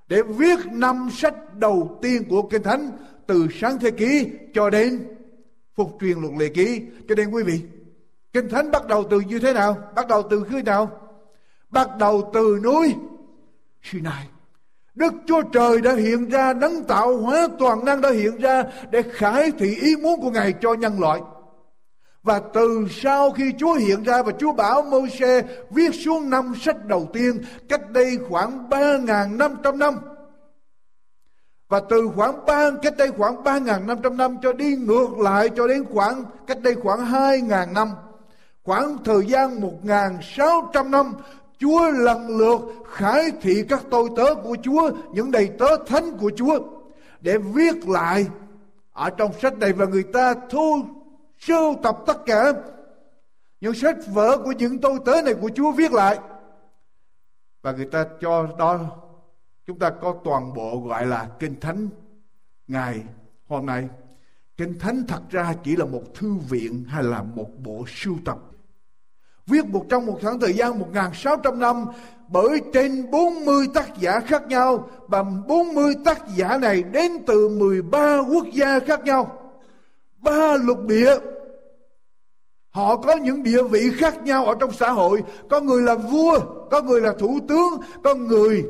để viết năm sách đầu tiên của Kinh Thánh từ sáng thế ký cho đến phục truyền luật lệ ký. Cho nên quý vị kinh thánh bắt đầu từ như thế nào? Bắt đầu từ khi nào? Bắt đầu từ núi Sinai. Đức Chúa Trời đã hiện ra đấng tạo hóa toàn năng đã hiện ra để khải thị ý muốn của Ngài cho nhân loại. Và từ sau khi Chúa hiện ra và Chúa bảo Môi-se viết xuống năm sách đầu tiên cách đây khoảng 3.500 năm. Và từ khoảng 3, cách đây khoảng 3.500 năm cho đi ngược lại cho đến khoảng cách đây khoảng 2.000 năm. Khoảng thời gian 1.600 năm Chúa lần lượt khải thị các tôi tớ của Chúa, những đầy tớ thánh của Chúa để viết lại ở trong sách này và người ta thu sưu tập tất cả. Những sách vở của những tôi tớ này của Chúa viết lại. Và người ta cho đó chúng ta có toàn bộ gọi là kinh thánh ngày hôm nay. Kinh thánh thật ra chỉ là một thư viện hay là một bộ sưu tập viết một trong một khoảng thời gian 1.600 năm, bởi trên 40 tác giả khác nhau, và 40 tác giả này đến từ 13 quốc gia khác nhau. Ba lục địa, họ có những địa vị khác nhau ở trong xã hội. Có người là vua, có người là thủ tướng, có người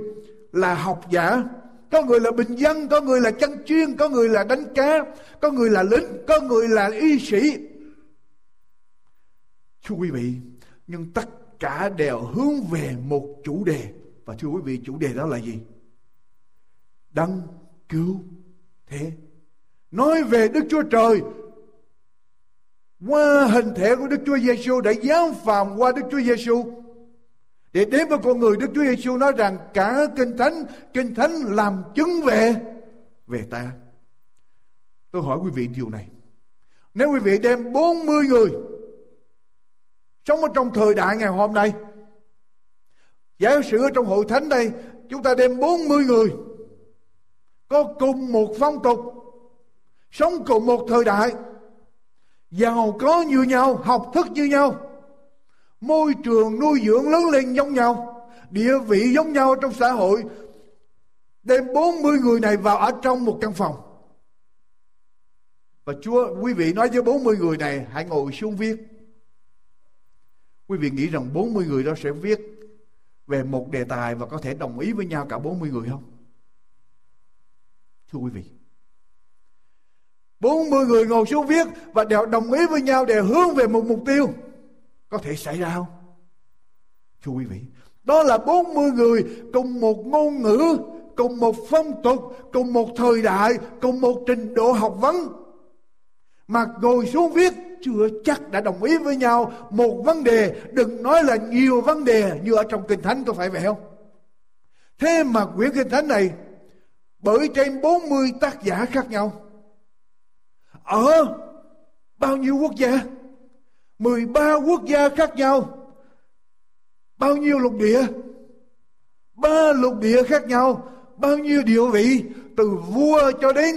là học giả, có người là bình dân, có người là chân chuyên có người là đánh cá, có người là lính, có người là y sĩ. Thưa quý vị nhưng tất cả đều hướng về một chủ đề và thưa quý vị, chủ đề đó là gì đấng cứu thế nói về đức chúa trời, qua hình thể của đức chúa giêsu đã giáng phàm qua đức chúa giêsu để đến với con người, Đức Chúa Giêsu nói rằng cả kinh thánh kinh thánh làm chứng về về ta. Tôi hỏi quý vị điều này. Nếu quý vị đem 40 người sống ở trong thời đại ngày hôm nay. Giả sử ở trong hội thánh đây, chúng ta đem 40 người, có cùng một phong tục, sống cùng một thời đại, giàu có như nhau, học thức như nhau, môi trường nuôi dưỡng lớn lên giống nhau, địa vị giống nhau trong xã hội. Đem 40 người này vào ở trong một căn phòng. Và Chúa, quý vị nói với 40 người này, hãy ngồi xuống viết quý vị nghĩ rằng 40 người đó sẽ viết về một đề tài và có thể đồng ý với nhau cả 40 người không thưa quý vị 40 người ngồi xuống viết và đều đồng ý với nhau để hướng về một mục tiêu có thể xảy ra không? Thưa quý vị, đó là 40 người cùng một ngôn ngữ, cùng một phong tục, cùng một thời đại, cùng một trình độ học vấn. Mà ngồi xuống viết chưa chắc đã đồng ý với nhau một vấn đề, đừng nói là nhiều vấn đề như ở trong Kinh Thánh có phải vậy không? Thế mà quyển Kinh Thánh này bởi trên 40 tác giả khác nhau ở bao nhiêu quốc gia 13 quốc gia khác nhau. Bao nhiêu lục địa? Ba lục địa khác nhau. Bao nhiêu địa vị từ vua cho đến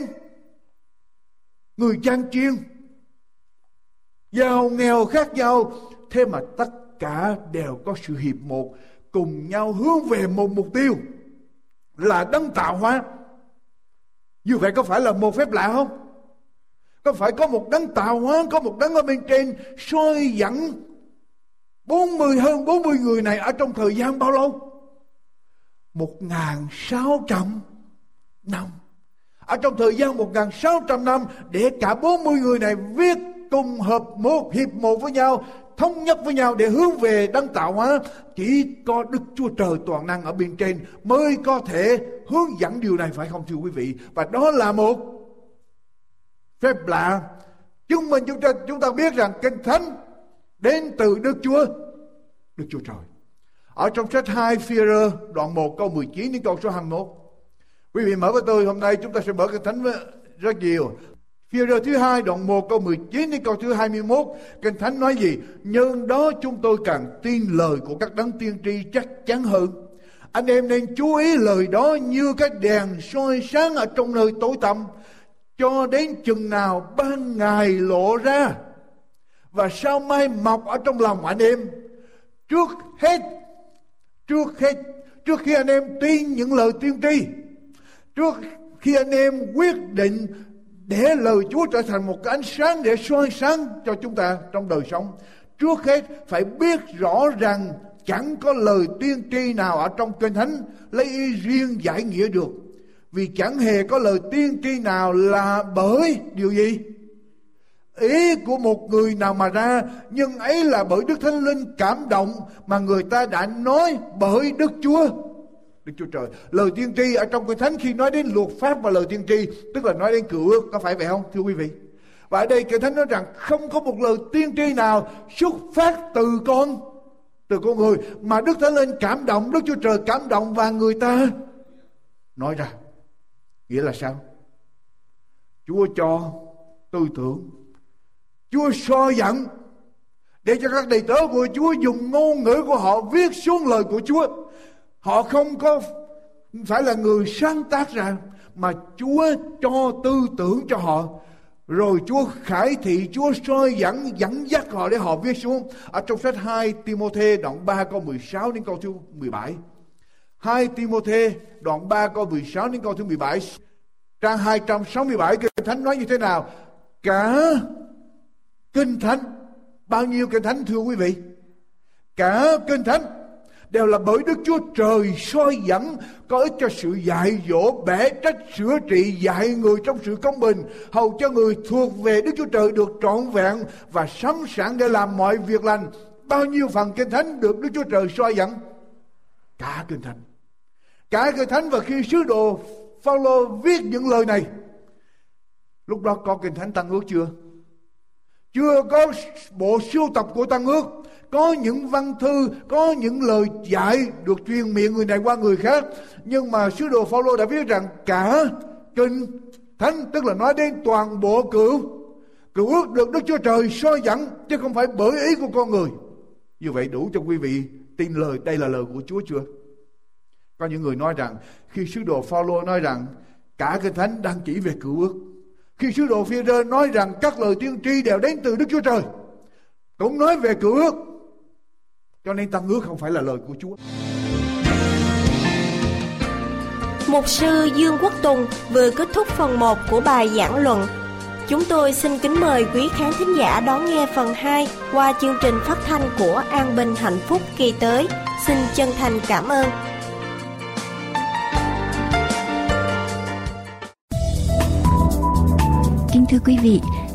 người gian chiên. Giàu nghèo khác nhau. Thế mà tất cả đều có sự hiệp một cùng nhau hướng về một mục tiêu là đấng tạo hóa. Như vậy có phải là một phép lạ không? Có phải có một đấng tạo hóa, có một đấng ở bên trên soi dẫn 40 hơn 40 người này ở trong thời gian bao lâu? 1.600 năm. Ở trong thời gian 1.600 năm, để cả 40 người này viết cùng hợp một, hiệp một với nhau, thống nhất với nhau để hướng về đấng tạo hóa, chỉ có đức chúa trời toàn năng ở bên trên mới có thể hướng dẫn điều này, phải không thưa quý vị? Và đó là một phép lạ chứng minh chúng ta chúng ta biết rằng kinh thánh đến từ Đức Chúa Đức Chúa Trời. Ở trong sách 2 Phi-rơ đoạn 1 câu 19 đến câu số 21 quý vị mở với tôi, hôm nay chúng ta sẽ mở cái thánh rất nhiều. Phía rơ thứ hai, đoạn 1 câu 19 đến câu thứ 21 Kinh Thánh nói gì? Nhưng đó chúng tôi càng tin lời của các đấng tiên tri chắc chắn hơn. Anh em nên chú ý lời đó như cái đèn soi sáng ở trong nơi tối tăm. Cho đến chừng nào ban ngày lộ ra và sao mai mọc ở trong lòng anh em. Trước hết trước hết, trước khi anh em tin những lời tiên tri trước khi anh em quyết định để lời Chúa trở thành một cái ánh sáng để soi sáng cho chúng ta trong đời sống, trước hết phải biết rõ rằng chẳng có lời tiên tri nào ở trong kinh thánh lấy ý riêng giải nghĩa được. Vì chẳng hề có lời tiên tri nào là bởi điều gì? Ý của một người nào mà ra, nhưng ấy là bởi đức thánh linh cảm động mà người ta đã nói bởi đức chúa đức chúa trời. Lời tiên tri ở trong kinh thánh khi nói đến luật pháp và lời tiên tri, tức là nói đến cựu ước, có phải vậy không, thưa quý vị? Và ở đây kinh thánh nói rằng không có một lời tiên tri nào xuất phát từ con từ con người, mà đức thánh linh cảm động, đức chúa trời cảm động và người ta nói ra nghĩa là sao? Chúa cho tư tưởng, chúa soi dẫn, để cho các đầy tớ của chúa dùng ngôn ngữ của họ viết xuống lời của chúa họ không có phải là người sáng tác ra mà chúa cho tư tưởng cho họ rồi Chúa khải thị, Chúa soi dẫn, dẫn dắt họ để họ viết xuống. Ở trong sách 2 Timothée đoạn 3 câu 16 đến câu thứ 17. 2 Timothée đoạn 3 câu 16 đến câu thứ 17. Trang 267 Kinh Thánh nói như thế nào? Cả Kinh Thánh, bao nhiêu Kinh Thánh thưa quý vị? Cả Kinh Thánh đều là bởi Đức Chúa Trời soi dẫn, có ích cho sự dạy dỗ, bẻ trách, sửa trị, dạy người trong sự công bình, hầu cho người thuộc về Đức Chúa Trời được trọn vẹn và sẵn sàng để làm mọi việc lành. Bao nhiêu phần kinh thánh được Đức Chúa Trời soi dẫn? Cả kinh thánh. Cả kinh thánh và khi sứ đồ Phaolô viết những lời này, lúc đó có kinh thánh tăng ước chưa? Chưa có bộ sưu tập của tăng ước có những văn thư, có những lời dạy được truyền miệng người này qua người khác. Nhưng mà sứ đồ Phaolô đã viết rằng cả kinh thánh, tức là nói đến toàn bộ cựu cựu ước được Đức Chúa Trời soi dẫn, chứ không phải bởi ý của con người. Như vậy đủ cho quý vị tin lời, đây là lời của Chúa chưa? Có những người nói rằng, khi sứ đồ Phaolô nói rằng cả kinh thánh đang chỉ về cựu ước, khi sứ đồ phi rơ nói rằng các lời tiên tri đều đến từ Đức Chúa Trời, cũng nói về cựu ước cho nên tăng ước không phải là lời của Chúa. Mục sư Dương Quốc Tùng vừa kết thúc phần 1 của bài giảng luận. Chúng tôi xin kính mời quý khán thính giả đón nghe phần 2 qua chương trình phát thanh của An Bình Hạnh Phúc kỳ tới. Xin chân thành cảm ơn. Kính thưa quý vị,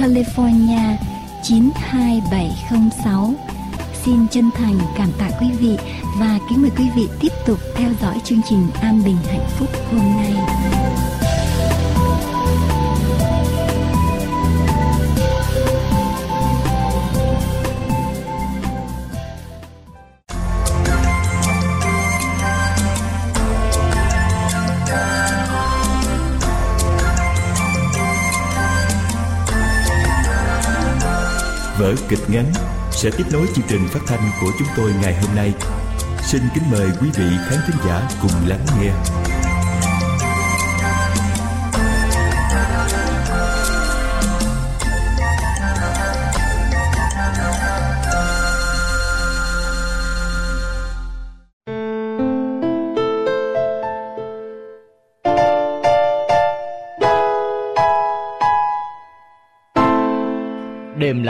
California 92706. Xin chân thành cảm tạ quý vị và kính mời quý vị tiếp tục theo dõi chương trình An Bình Hạnh Phúc hôm nay. Vở kịch ngắn sẽ tiếp nối chương trình phát thanh của chúng tôi ngày hôm nay. Xin kính mời quý vị khán thính giả cùng lắng nghe.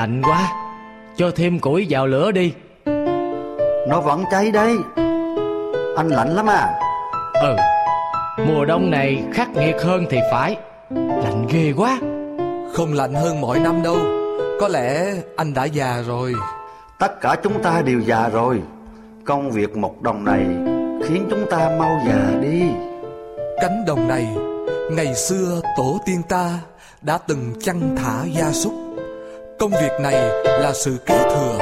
Lạnh quá. Cho thêm củi vào lửa đi. Nó vẫn cháy đấy. Anh lạnh lắm à. Ừ Mùa đông này khắc nghiệt hơn thì phải. Lạnh ghê quá. Không lạnh hơn mỗi năm đâu. Có lẽ anh đã già rồi. Tất cả chúng ta đều già rồi. Công việc một đồng này Khiến chúng ta mau già đi. Cánh đồng này Ngày xưa tổ tiên ta Đã từng chăn thả gia súc Công việc này là sự kế thừa.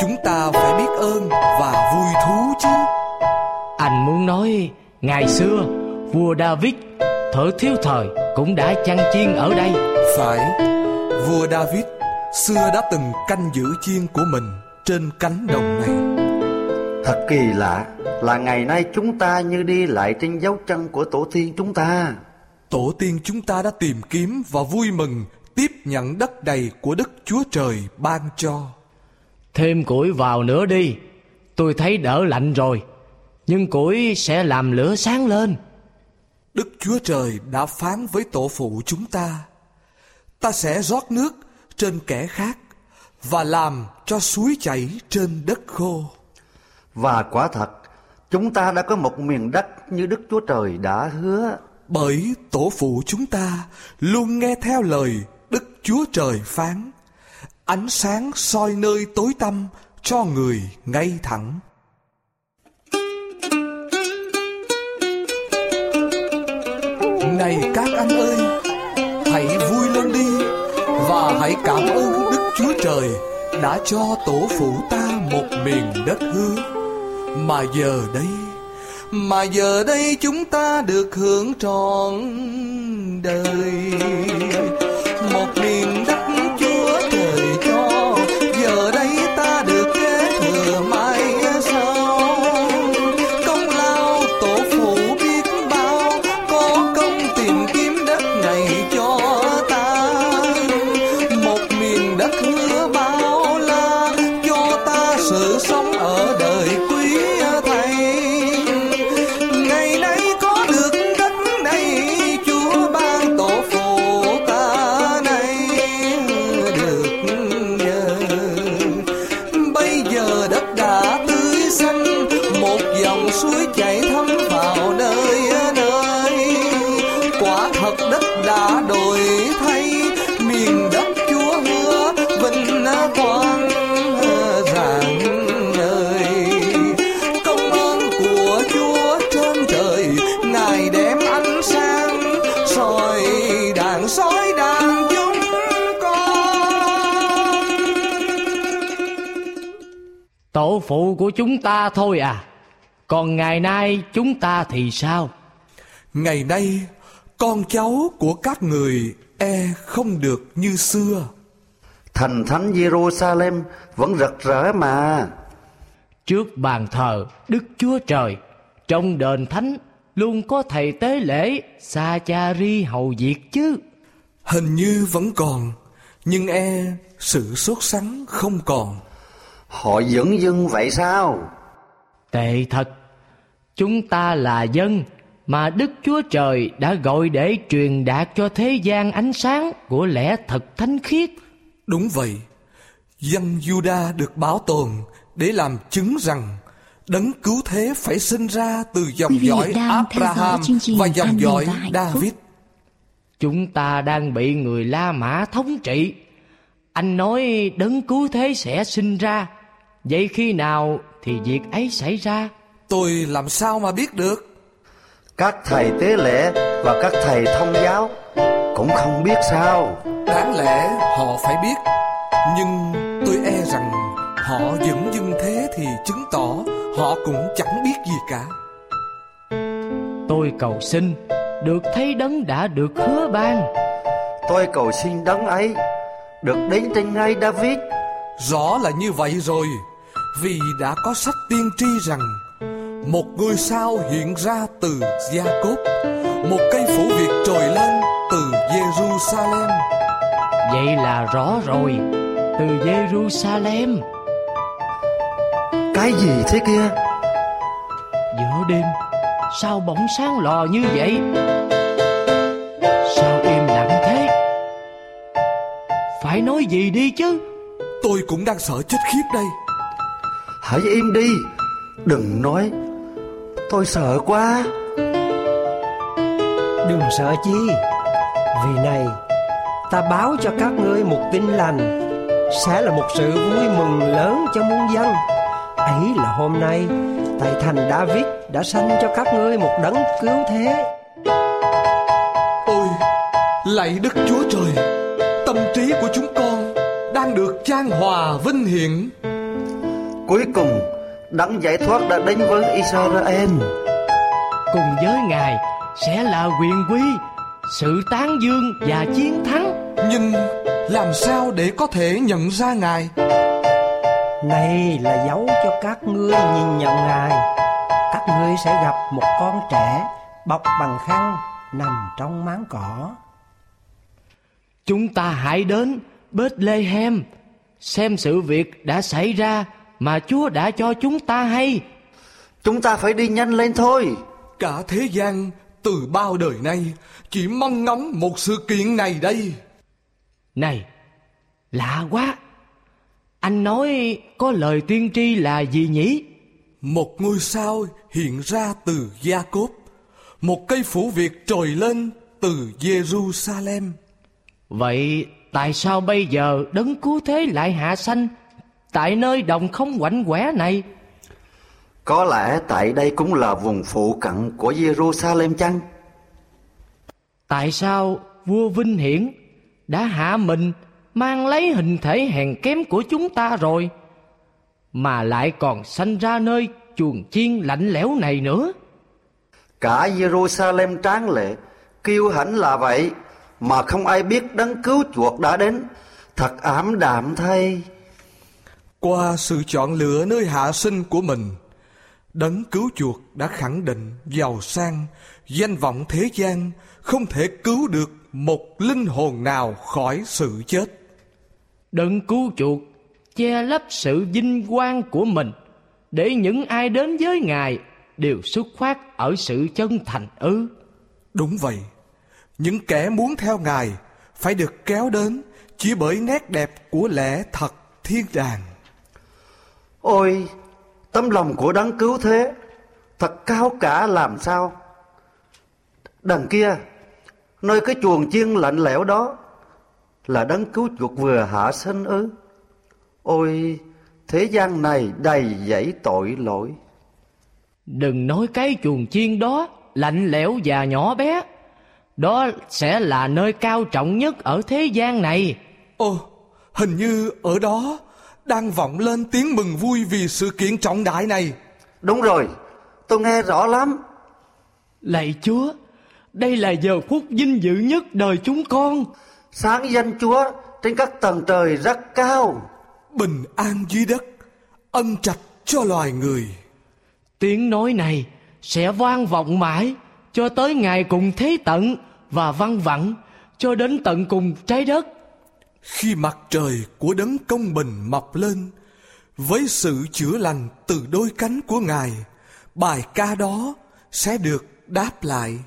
Chúng ta phải biết ơn và vui thú chứ. Anh muốn nói Ngày xưa Vua David Thở thiếu thời Cũng đã chăn chiên ở đây. Phải Vua David Xưa đã từng canh giữ chiên của mình Trên cánh đồng này. Thật kỳ lạ Là ngày nay chúng ta như đi lại trên dấu chân của tổ tiên chúng ta. Tổ tiên chúng ta đã tìm kiếm và vui mừng tiếp nhận đất đầy của Đức Chúa Trời ban cho. Thêm củi vào nữa đi, tôi thấy đỡ lạnh rồi, nhưng củi sẽ làm lửa sáng lên. Đức Chúa Trời đã phán với tổ phụ chúng ta, ta sẽ rót nước trên kẻ khác và làm cho suối chảy trên đất khô. Và quả thật, chúng ta đã có một miền đất như Đức Chúa Trời đã hứa. Bởi tổ phụ chúng ta luôn nghe theo lời Chúa Trời phán, Ánh sáng soi nơi tối tăm cho người ngay thẳng. Này các anh ơi, Hãy vui lên đi Và hãy cảm ơn Đức Chúa Trời Đã cho tổ phụ ta một miền đất hứa. Mà giờ đây, Mà giờ đây chúng ta được hưởng trọn đời. Thôi à. Còn ngày nay chúng ta thì sao? Ngày nay, con cháu của các người e không được như xưa. Thành thánh Jerusalem vẫn rực rỡ mà. Trước bàn thờ Đức Chúa Trời Trong đền thánh Luôn có thầy tế lễ Sa cha ri hầu việc chứ. Hình như vẫn còn, nhưng e sự sốt sắng không còn. Họ dửng dưng vậy sao Tệ thật. Chúng ta là dân Mà Đức Chúa Trời đã gọi để truyền đạt cho thế gian ánh sáng Của lẽ thật thánh khiết. Đúng vậy, dân Juda được bảo tồn để làm chứng rằng đấng cứu thế phải sinh ra từ dòng dõi Abraham và dòng dõi David. Chúng ta đang bị người La Mã thống trị. Anh nói đấng cứu thế sẽ sinh ra. Vậy khi nào thì việc ấy xảy ra. Tôi làm sao mà biết được? Các thầy tế lễ và các thầy thông giáo Cũng không biết sao. Đáng lẽ họ phải biết, nhưng tôi e rằng họ vẫn dưng thế thì chứng tỏ họ cũng chẳng biết gì cả. Tôi cầu xin được thấy đấng đã được hứa ban. Tôi cầu xin đấng ấy Được đến trên ngay David. Rõ là như vậy rồi Vì đã có sách tiên tri rằng Một ngôi sao hiện ra từ Gia Cốp Một cây phủ Việt trồi lên từ Jerusalem Vậy là rõ rồi Từ Jerusalem Cái gì thế kia? Giữa đêm Sao bỗng sáng lò như vậy? Sao im lặng thế? Phải nói gì đi chứ? Tôi cũng đang sợ chết khiếp đây Hãy im đi. Đừng nói Tôi sợ quá. Đừng sợ chi. Vì này Ta báo cho các ngươi một tin lành. Sẽ là một sự vui mừng lớn cho muôn dân. Ấy là hôm nay Tại thành David đã sanh cho các ngươi một đấng cứu thế. Ôi Lạy Đức Chúa Trời Tâm trí của chúng con Đang được trang hòa vinh hiển Cuối cùng Đấng giải thoát đã đến với Israel. Cùng với Ngài Sẽ là quyền quy Sự tán dương và chiến thắng. Nhưng làm sao để có thể nhận ra Ngài? Này là dấu cho các ngươi nhìn nhận Ngài. Các ngươi sẽ gặp một con trẻ Bọc bằng khăn Nằm trong máng cỏ. Chúng ta hãy đến Bethlehem Xem sự việc đã xảy ra Mà Chúa đã cho chúng ta hay. Chúng ta phải đi nhanh lên thôi. Cả thế gian từ bao đời nay Chỉ mong ngóng một sự kiện này đây. Này Lạ quá. Anh nói có lời tiên tri là gì nhỉ? Một ngôi sao hiện ra từ Gia Cốp Một cây phủ Việt trồi lên từ Jerusalem Vậy tại sao bây giờ đấng cứu thế lại hạ sanh Tại nơi đồng không quạnh quẻ này. Có lẽ tại đây cũng là vùng phụ cận của Jerusalem chăng? Tại sao vua Vinh Hiển đã hạ mình mang lấy hình thể hèn kém của chúng ta rồi mà lại còn sanh ra nơi chuồng chiên lạnh lẽo này nữa? Cả Jerusalem tráng lệ Kiêu hãnh là vậy Mà không ai biết đấng cứu chuộc đã đến. Thật ảm đạm thay Qua sự chọn lựa nơi hạ sinh của mình Đấng cứu chuộc đã khẳng định giàu sang Danh vọng thế gian không thể cứu được một linh hồn nào khỏi sự chết. Đấng cứu chuộc che lấp sự vinh quang của mình để những ai đến với ngài đều xuất phát ở sự chân thành ư. Đúng vậy Những kẻ muốn theo Ngài Phải được kéo đến Chỉ bởi nét đẹp của lẽ thật thiên đàng Ôi Tấm lòng của đấng cứu thế Thật cao cả làm sao? Đằng kia Nơi cái chuồng chiên lạnh lẽo đó Là đấng cứu chuộc vừa hạ sinh ư? Ôi Thế gian này đầy dẫy tội lỗi. Đừng nói cái chuồng chiên đó lạnh lẽo và nhỏ bé. Đó sẽ là nơi cao trọng nhất ở thế gian này. Ồ Hình như ở đó Đang vọng lên tiếng mừng vui Vì sự kiện trọng đại này. Đúng rồi Tôi nghe rõ lắm. Lạy chúa đây là giờ phút vinh dự nhất đời chúng con. Sáng danh Chúa trên các tầng trời rất cao. Bình an dưới đất Ân trạch cho loài người. Tiếng nói này sẽ vang vọng mãi cho tới ngày cùng thế tận và văng vẳng cho đến tận cùng trái đất khi mặt trời của đấng công bình mọc lên, Với sự chữa lành từ đôi cánh của Ngài, Bài ca đó sẽ được đáp lại.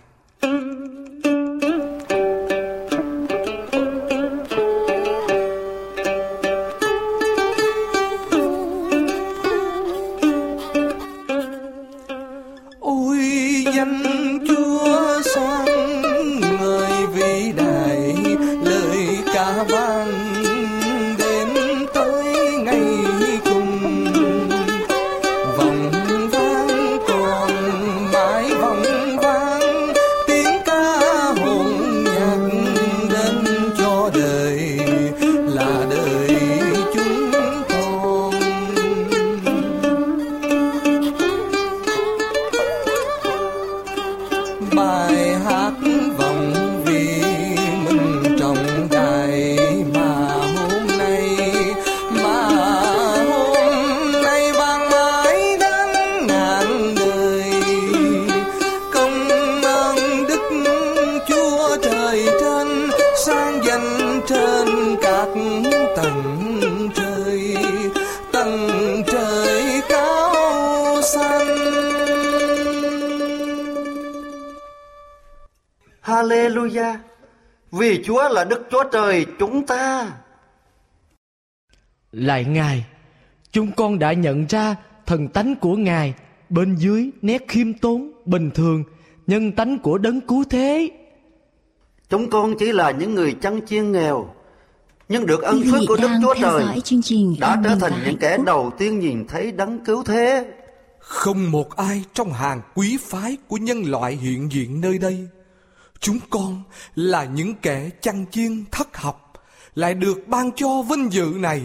My heart. Hallelujah Vì Chúa là Đức Chúa Trời chúng ta Lại Ngài Chúng con đã nhận ra thần tánh của Ngài Bên dưới nét khiêm tốn, bình thường Nhân tánh của đấng cứu thế Chúng con chỉ là những người chăn chiên nghèo nhưng được ân phước của Đức Chúa Trời dõi chương trình đã trở thành những kẻ đầu tiên nhìn thấy đấng cứu thế. Không một ai trong hàng quý phái của nhân loại hiện diện nơi đây. Chúng con là những kẻ chăn chiên thất học, lại được ban cho vinh dự này.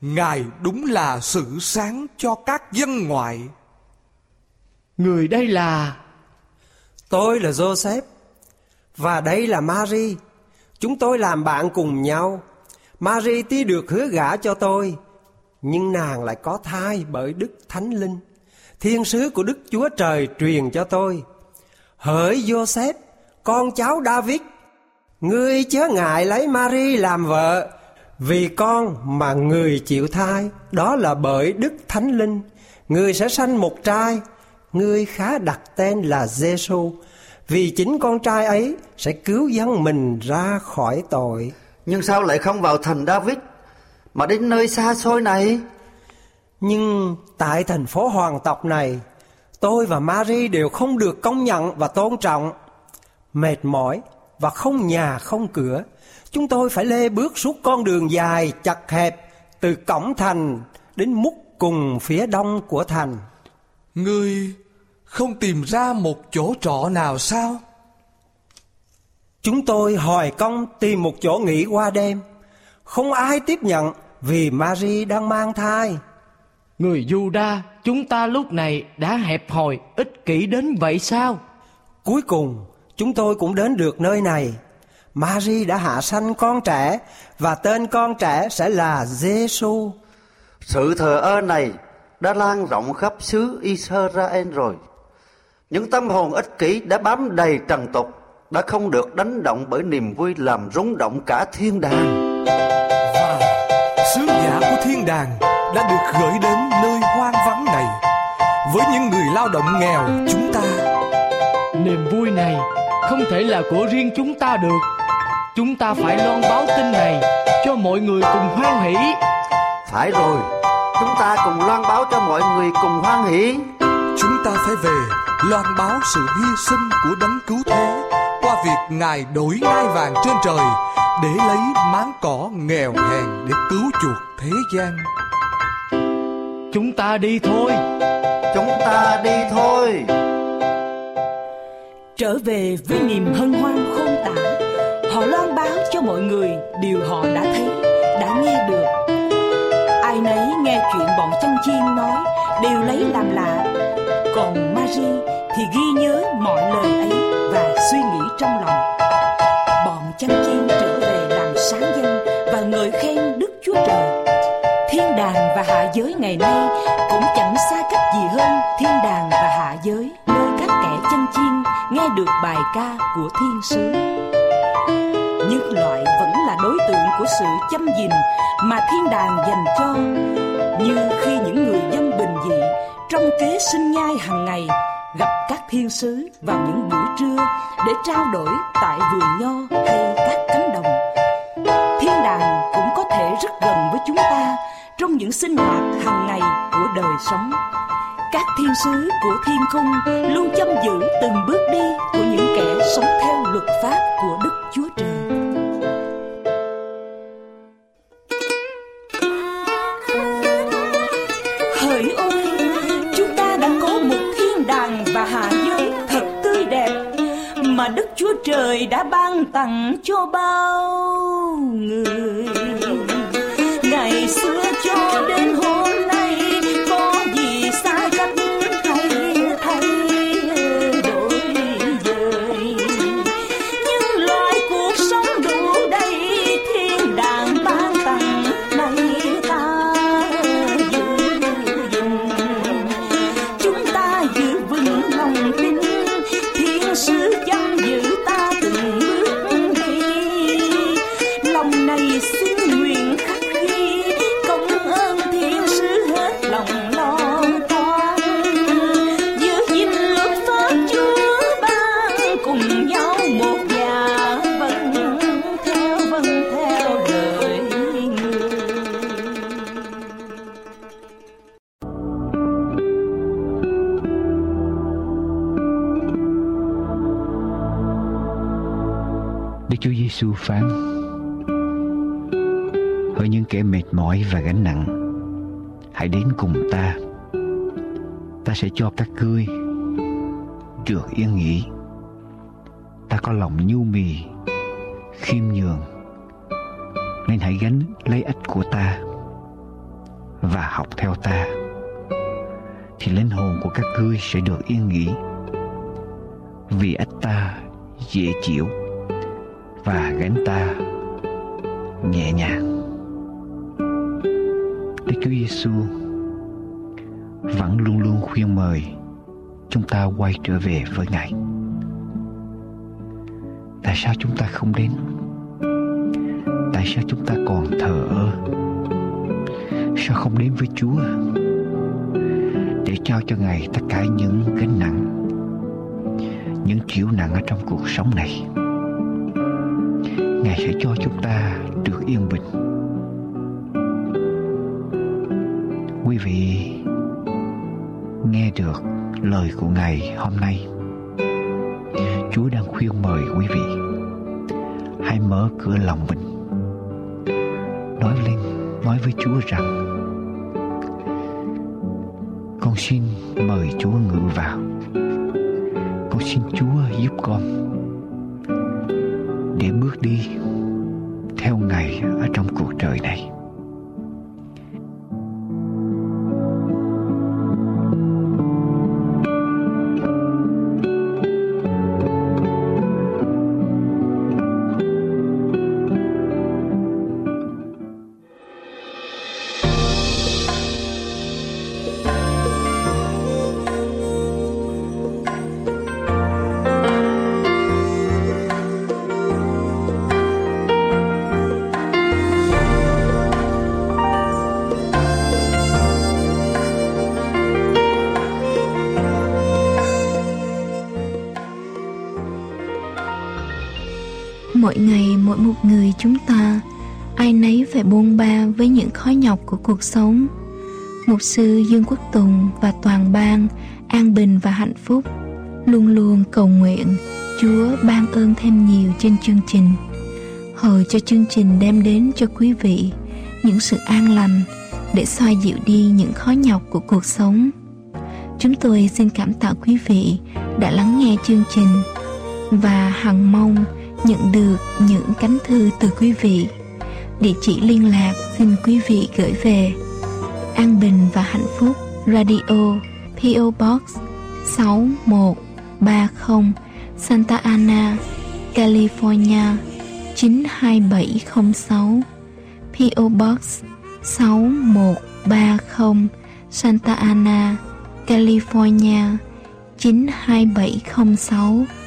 Ngài đúng là sự sáng cho các dân ngoại. Người đây là Tôi là Joseph và đây là Mary. Chúng tôi làm bạn cùng nhau. Mary tuy được hứa gả cho tôi, nhưng nàng lại có thai bởi Đức Thánh Linh. Thiên sứ của Đức Chúa Trời truyền cho tôi. Hỡi Joseph, con cháu David, ngươi chớ ngại lấy Mary làm vợ, vì con mà người chịu thai, đó là bởi Đức Thánh Linh. Ngươi sẽ sanh một trai, ngươi khá đặt tên là Giêsu, vì chính con trai ấy sẽ cứu dân mình ra khỏi tội. Nhưng sao lại không vào thành David mà đến nơi xa xôi này? Nhưng tại thành phố hoàng tộc này, tôi và Mary đều không được công nhận và tôn trọng. Mệt mỏi và không nhà không cửa, chúng tôi phải lê bước suốt con đường dài chặt hẹp từ cổng thành đến mút cùng phía đông của thành. Ngươi không tìm ra một chỗ trọ nào sao? Chúng tôi hỏi công tìm một chỗ nghỉ qua đêm. Không ai tiếp nhận vì Mary đang mang thai. Người Juda chúng ta lúc này đã hẹp hòi ích kỷ đến vậy sao? Cuối cùng, chúng tôi cũng đến được nơi này. Mary đã hạ sanh con trẻ và tên con trẻ sẽ là Giêsu. Sự thờ ơ này đã lan rộng khắp xứ Israel rồi. Những tâm hồn ích kỷ đã bám đầy trần tục, đã không được đánh động bởi niềm vui làm rung động cả thiên đàng. Và sứ giả của thiên đàng đã được gửi đến nơi hoang vắng này với những người lao động nghèo chúng ta. Niềm vui này không thể là của riêng chúng ta được. Chúng ta phải loan báo tin này cho mọi người cùng hoan hỷ. Phải rồi, chúng ta cùng loan báo cho mọi người cùng hoan hỷ. Chúng ta phải về loan báo sự hy sinh của đấng cứu thế qua việc Ngài đổi ngai vàng trên trời để lấy máng cỏ nghèo hèn để cứu chuộc thế gian. Chúng ta đi thôi. Chúng ta đi thôi trở về với niềm hân hoan khôn tả. Họ loan báo cho mọi người điều họ đã thấy, đã nghe được. Ai nấy nghe chuyện bọn chăn chiên nói, đều lấy làm lạ. Còn Marie thì ghi nhớ mọi lời ấy và suy nghĩ trong lòng. Bọn chăn chiên trở về làm sáng danh và ngợi khen đức chúa trời. Thiên đàng và hạ giới ngày nay cũng chẳng được bài ca của thiên sứ. Nhân loại vẫn là đối tượng của sự chăm gìn mà thiên đàng dành cho. Như khi những người dân bình dị trong kế sinh nhai hàng ngày gặp các thiên sứ vào những buổi trưa để trao đổi tại vườn nho hay các cánh đồng. Thiên đàng cũng có thể rất gần với chúng ta trong những sinh hoạt hàng ngày của đời sống các thiên sứ của thiên cung luôn chăm giữ từng bước đi của những kẻ sống theo luật pháp của đức chúa trời. Hỡi ôi chúng ta đã có một thiên đàng và hạ giới thật tươi đẹp mà đức chúa trời đã ban tặng cho bao người. Phán. Hỡi những kẻ mệt mỏi và gánh nặng, Hãy đến cùng ta. Ta sẽ cho các ngươi Được yên nghỉ. Ta có lòng nhu mì, Khiêm nhường, Nên hãy gánh lấy ích của ta Và học theo ta. Thì linh hồn của các ngươi sẽ được yên nghỉ, Vì ích ta dễ chịu và gánh ta nhẹ nhàng. Đức Chúa Giêsu vẫn luôn luôn khuyên mời chúng ta quay trở về với Ngài. Tại sao chúng ta không đến? Tại sao chúng ta còn thờ ơ? Sao không đến với Chúa? Để trao cho Ngài tất cả những gánh nặng, những chịu nặng ở trong cuộc sống này. Ngài sẽ cho chúng ta được yên bình. Quý vị nghe được lời của Ngài hôm nay. Chúa đang khuyên mời quý vị hãy mở cửa lòng mình. Nói lên, nói với Chúa rằng con xin mời Chúa ngự vào. Con xin Chúa giúp con để bước đi theo Ngài ở trong cuộc đời này. Nhọc của cuộc sống. Mục sư dương quốc tùng và toàn ban an bình và hạnh phúc luôn luôn cầu nguyện chúa ban ơn thêm nhiều trên chương trình. Hầu cho chương trình đem đến cho quý vị những sự an lành để xoa dịu đi những khó nhọc của cuộc sống. Chúng tôi xin cảm tạ quý vị đã lắng nghe chương trình và hằng mong nhận được những cánh thư từ quý vị. Địa chỉ liên lạc xin quý vị gửi về An Bình và Hạnh Phúc Radio PO Box 6130 Santa Ana, California 92706 PO Box 6130 Santa Ana, California 92706